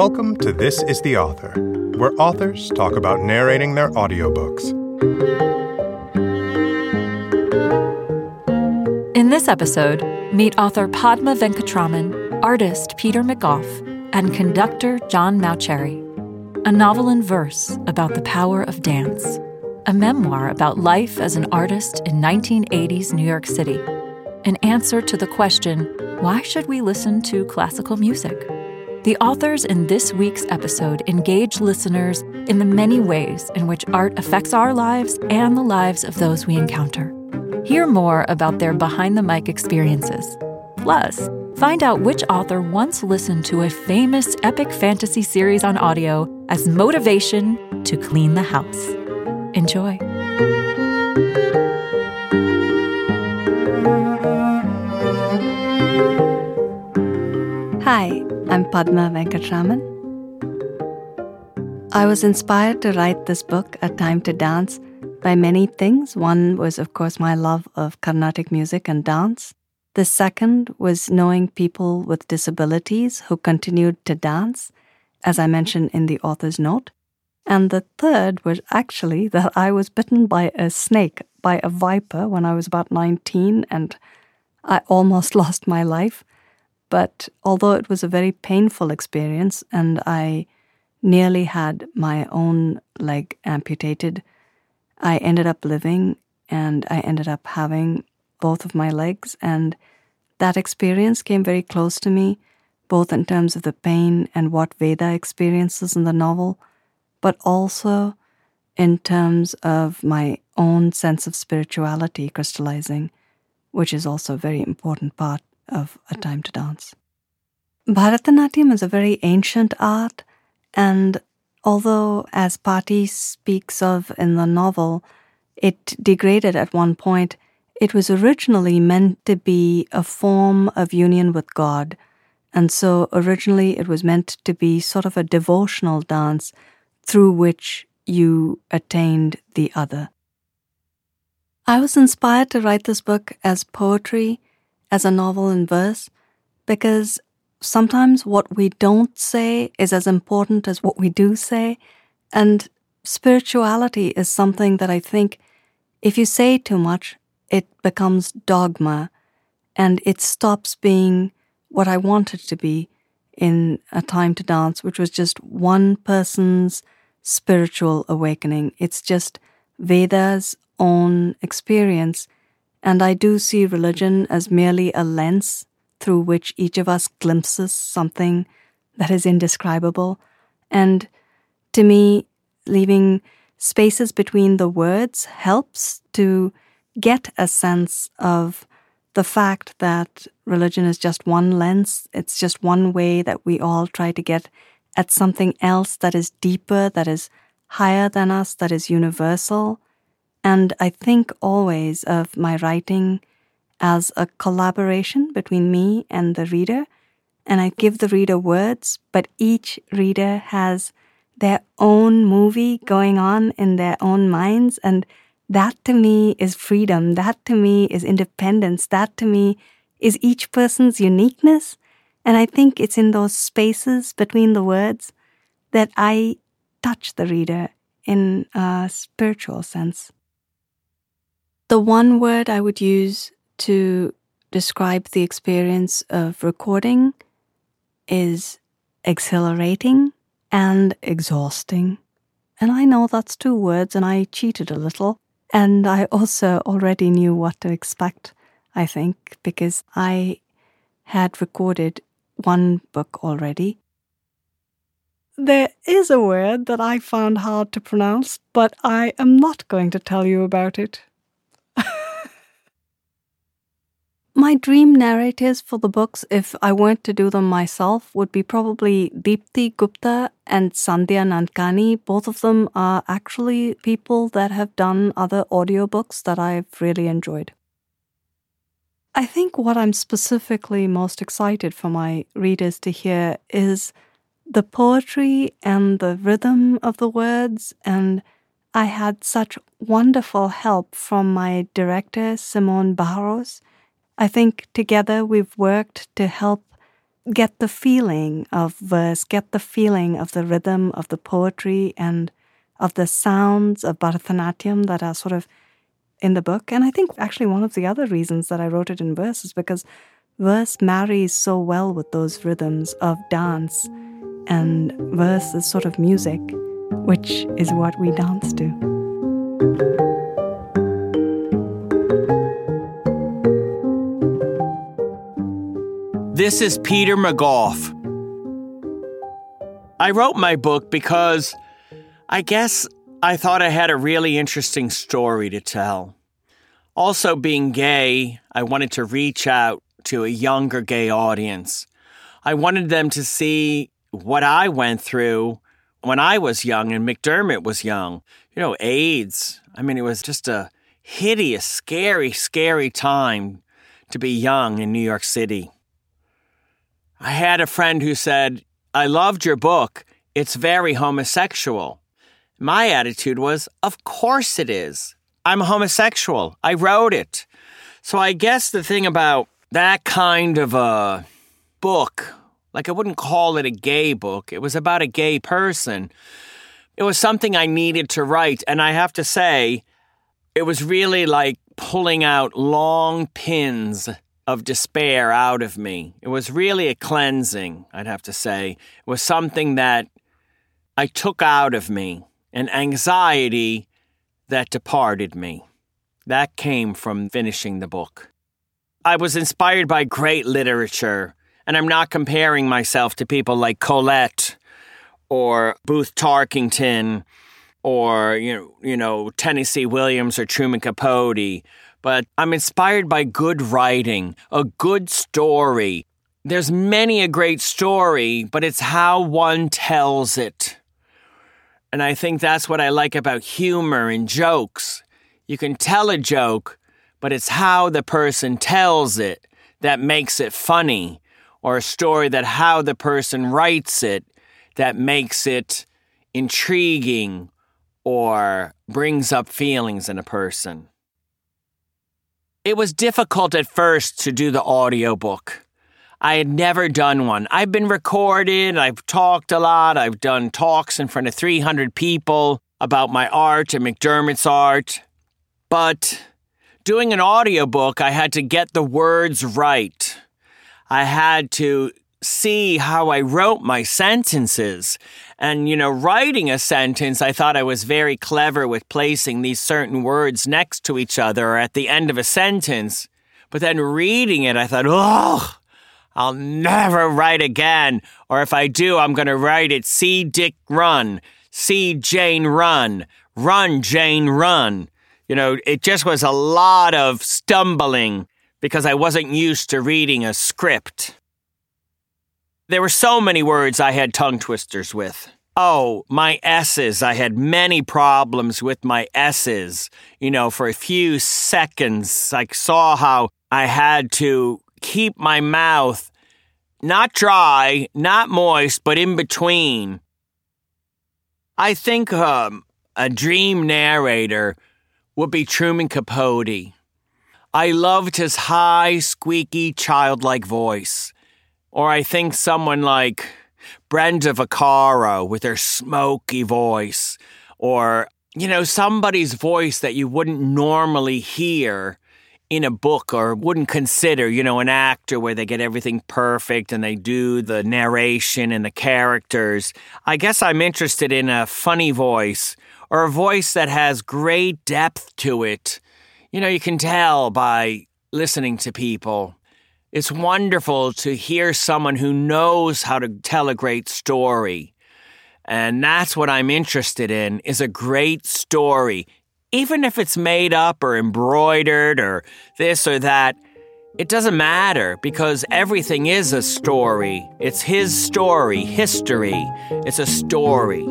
Welcome to This is the Author, where authors talk about narrating their audiobooks. In this episode, meet author Padma Venkatraman, artist Peter McGough, and conductor John Mauceri. A novel in verse about the power of dance, a memoir about life as an artist in 1980s New York City, an answer to the question why should we listen to classical music? The authors in this week's episode engage listeners in the many ways in which art affects our lives and the lives of those we encounter. Hear more about their behind the mic experiences. Plus, find out which author once listened to a famous epic fantasy series on audio as motivation to clean the house. Enjoy. Padma Venkatraman. I was inspired to write this book, A Time to Dance, by many things. One was, of course, my love of Carnatic music and dance. The second was knowing people with disabilities who continued to dance, as I mentioned in the author's note. And the third was actually that I was bitten by a snake, by a viper, when I was about 19, and I almost lost my life. But although it was a very painful experience and I nearly had my own leg amputated, I ended up living and I ended up having both of my legs. And that experience came very close to me, both in terms of the pain and what Veda experiences in the novel, but also in terms of my own sense of spirituality crystallizing, which is also a very important part of A Time to Dance. Bharatanatyam is a very ancient art, and although, as Paati speaks of in the novel, it degraded at one point, it was originally meant to be a form of union with God. And so originally it was meant to be sort of a devotional dance through which you attained the other. I was inspired to write this book as poetry as a novel in verse because sometimes what we don't say is as important as what we do say. And spirituality is something that I think if you say too much, it becomes dogma and it stops being what I wanted to be in A Time to Dance, which was just one person's spiritual awakening. It's just Veda's own experience and I do see religion as merely a lens through which each of us glimpses something that is indescribable. And to me, leaving spaces between the words helps to get a sense of the fact that religion is just one lens, it's just one way that we all try to get at something else that is deeper, that is higher than us, that is universal. And I think always of my writing as a collaboration between me and the reader. And I give the reader words, but each reader has their own movie going on in their own minds. And that to me is freedom. That to me is independence. That to me is each person's uniqueness. And I think it's in those spaces between the words that I touch the reader in a spiritual sense. The one word I would use to describe the experience of recording is exhilarating and exhausting. And I know that's two words, and I cheated a little. And I also already knew what to expect, I think, because I had recorded one book already. There is a word that I found hard to pronounce, but I am not going to tell you about it. My dream narrators for the books, if I weren't to do them myself, would be probably Deepti Gupta and Sandhya Nankani. Both of them are actually people that have done other audiobooks that I've really enjoyed. I think what I'm specifically most excited for my readers to hear is the poetry and the rhythm of the words and I had such wonderful help from my director, Simone Barros. I think together we've worked to help get the feeling of verse, get the feeling of the rhythm of the poetry and of the sounds of Bharatanatyam that are sort of in the book. And I think actually one of the other reasons that I wrote it in verse is because verse marries so well with those rhythms of dance, and verse is sort of music, which is what we dance to. This is Peter McGough. I wrote my book because I guess I thought I had a really interesting story to tell. Also, being gay, I wanted to reach out to a younger gay audience. I wanted them to see what I went through when I was young and McDermott was young. You know, AIDS. I mean, it was just a hideous, scary, scary time to be young in New York City. I had a friend who said, I loved your book. It's very homosexual. My attitude was, Of course it is. I'm homosexual. I wrote it. So I guess the thing about that kind of a book, like I wouldn't call it a gay book, it was about a gay person. It was something I needed to write. And I have to say, it was really like pulling out long pins of despair out of me. It was really a cleansing, I'd have to say. It was something that I took out of me, an anxiety that departed me. That came from finishing the book. I was inspired by great literature, and I'm not comparing myself to people like Colette or Booth Tarkington or you know, you know Tennessee Williams or Truman Capote but I'm inspired by good writing, a good story. There's many a great story, but it's how one tells it. And I think that's what I like about humor and jokes. You can tell a joke, but it's how the person tells it that makes it funny, or a story that how the person writes it that makes it intriguing or brings up feelings in a person. It was difficult at first to do the audiobook. I had never done one. I've been recorded, I've talked a lot, I've done talks in front of 300 people about my art and McDermott's art. But doing an audiobook, I had to get the words right. I had to see how I wrote my sentences. And, you know, writing a sentence, I thought I was very clever with placing these certain words next to each other or at the end of a sentence. But then reading it, I thought, oh, I'll never write again. Or if I do, I'm going to write it see Dick run, see Jane run, run Jane run. You know, it just was a lot of stumbling because I wasn't used to reading a script. There were so many words I had tongue twisters with. Oh, my S's. I had many problems with my S's. You know, for a few seconds, I saw how I had to keep my mouth not dry, not moist, but in between. I think um, a dream narrator would be Truman Capote. I loved his high, squeaky, childlike voice. Or I think someone like Brenda Vaccaro with her smoky voice, or, you know, somebody's voice that you wouldn't normally hear in a book or wouldn't consider, you know, an actor where they get everything perfect and they do the narration and the characters. I guess I'm interested in a funny voice or a voice that has great depth to it. You know, you can tell by listening to people. It's wonderful to hear someone who knows how to tell a great story. And that's what I'm interested in is a great story. Even if it's made up or embroidered or this or that, it doesn't matter because everything is a story. It's his story, history. It's a story.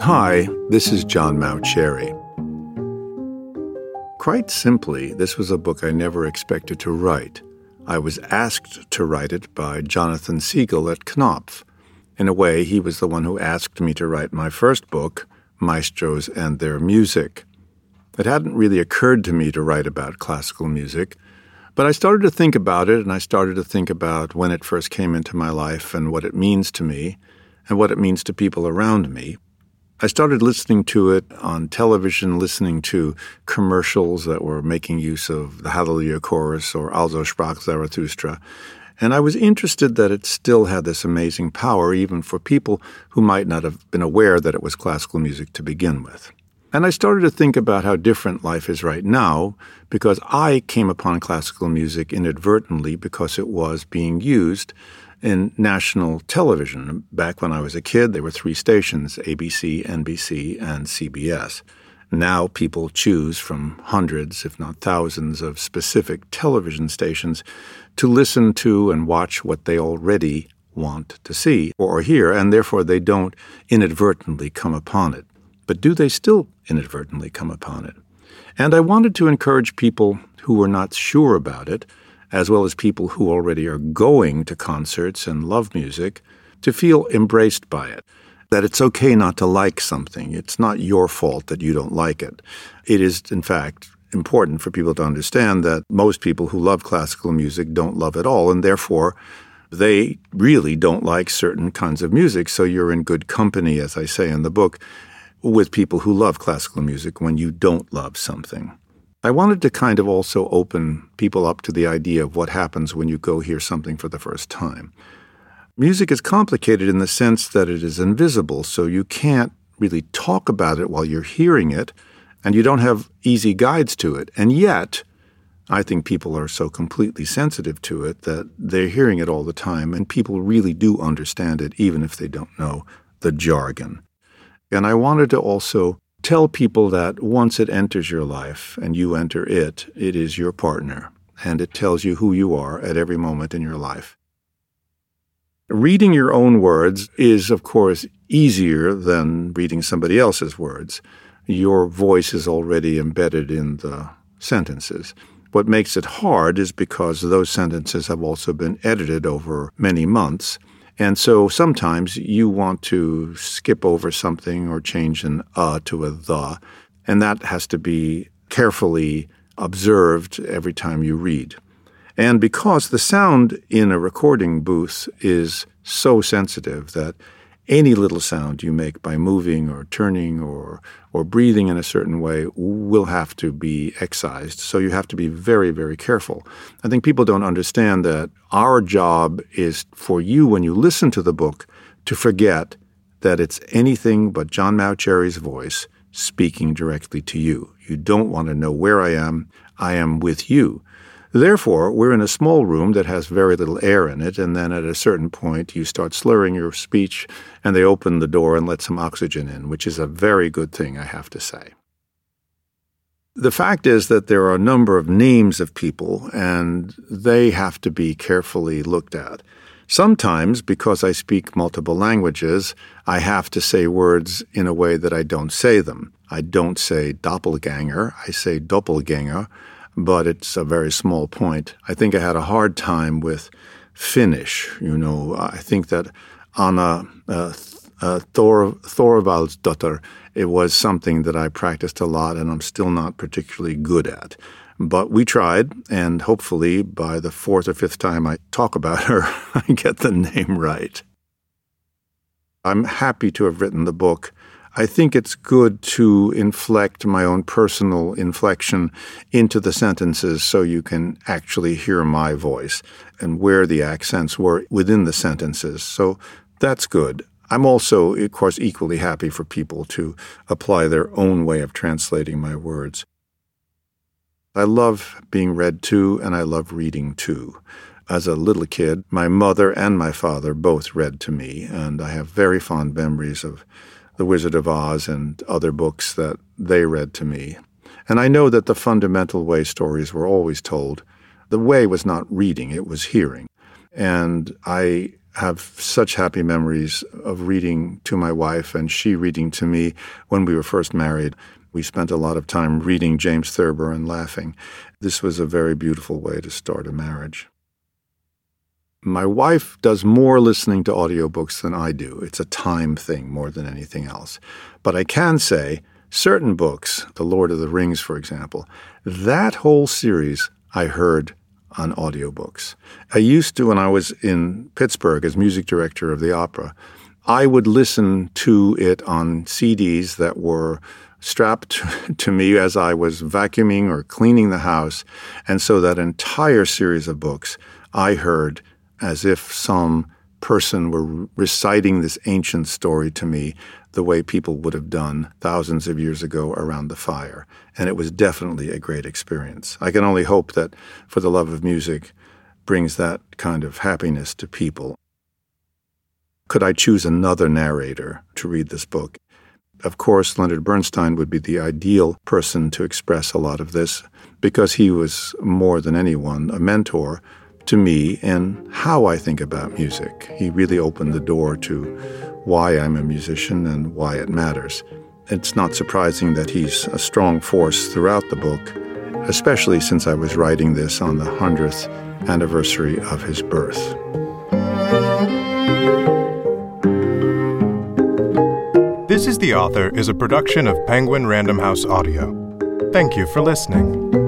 Hi, this is John Mauceri. Quite simply, this was a book I never expected to write. I was asked to write it by Jonathan Segal at Knopf. In a way, he was the one who asked me to write my first book, Maestros and Their Music. It hadn't really occurred to me to write about classical music, but I started to think about it, and I started to think about when it first came into my life and what it means to me and what it means to people around me. I started listening to it on television, listening to commercials that were making use of the Hallelujah Chorus or Also sprach Zarathustra. And I was interested that it still had this amazing power, even for people who might not have been aware that it was classical music to begin with. And I started to think about how different life is right now because I came upon classical music inadvertently because it was being used in national television. Back when I was a kid, there were three stations ABC, NBC, and CBS. Now people choose from hundreds, if not thousands, of specific television stations to listen to and watch what they already want to see or hear, and therefore they don't inadvertently come upon it. But do they still inadvertently come upon it? And I wanted to encourage people who were not sure about it as well as people who already are going to concerts and love music, to feel embraced by it. That it's okay not to like something. It's not your fault that you don't like it. It is, in fact, important for people to understand that most people who love classical music don't love it all, and therefore they really don't like certain kinds of music. So you're in good company, as I say in the book, with people who love classical music when you don't love something. I wanted to kind of also open people up to the idea of what happens when you go hear something for the first time. Music is complicated in the sense that it is invisible, so you can't really talk about it while you're hearing it, and you don't have easy guides to it. And yet, I think people are so completely sensitive to it that they're hearing it all the time, and people really do understand it, even if they don't know the jargon. And I wanted to also Tell people that once it enters your life and you enter it, it is your partner and it tells you who you are at every moment in your life. Reading your own words is, of course, easier than reading somebody else's words. Your voice is already embedded in the sentences. What makes it hard is because those sentences have also been edited over many months and so sometimes you want to skip over something or change an uh to a the, and that has to be carefully observed every time you read. And because the sound in a recording booth is so sensitive that any little sound you make by moving or turning or or breathing in a certain way will have to be excised. So you have to be very, very careful. I think people don't understand that our job is for you when you listen to the book to forget that it's anything but John Mauceri's voice speaking directly to you. You don't want to know where I am. I am with you. Therefore, we're in a small room that has very little air in it, and then at a certain point you start slurring your speech, and they open the door and let some oxygen in, which is a very good thing, I have to say. The fact is that there are a number of names of people, and they have to be carefully looked at. Sometimes, because I speak multiple languages, I have to say words in a way that I don't say them. I don't say doppelganger, I say doppelganger but it's a very small point. I think I had a hard time with Finnish. You know, I think that Anna uh, uh, Thor, Thorvaldsdottir, it was something that I practiced a lot and I'm still not particularly good at. But we tried, and hopefully by the fourth or fifth time I talk about her, I get the name right. I'm happy to have written the book I think it's good to inflect my own personal inflection into the sentences so you can actually hear my voice and where the accents were within the sentences. So that's good. I'm also, of course, equally happy for people to apply their own way of translating my words. I love being read to, and I love reading to. As a little kid, my mother and my father both read to me, and I have very fond memories of the Wizard of Oz and other books that they read to me. And I know that the fundamental way stories were always told, the way was not reading, it was hearing. And I have such happy memories of reading to my wife and she reading to me when we were first married. We spent a lot of time reading James Thurber and laughing. This was a very beautiful way to start a marriage. My wife does more listening to audiobooks than I do. It's a time thing more than anything else. But I can say certain books, The Lord of the Rings, for example, that whole series I heard on audiobooks. I used to, when I was in Pittsburgh as music director of the opera, I would listen to it on CDs that were strapped to me as I was vacuuming or cleaning the house. And so that entire series of books I heard as if some person were reciting this ancient story to me the way people would have done thousands of years ago around the fire. And it was definitely a great experience. I can only hope that For the Love of Music brings that kind of happiness to people. Could I choose another narrator to read this book? Of course, Leonard Bernstein would be the ideal person to express a lot of this because he was more than anyone a mentor to me and how I think about music. He really opened the door to why I'm a musician and why it matters. It's not surprising that he's a strong force throughout the book, especially since I was writing this on the 100th anniversary of his birth. This is the Author is a production of Penguin Random House Audio. Thank you for listening.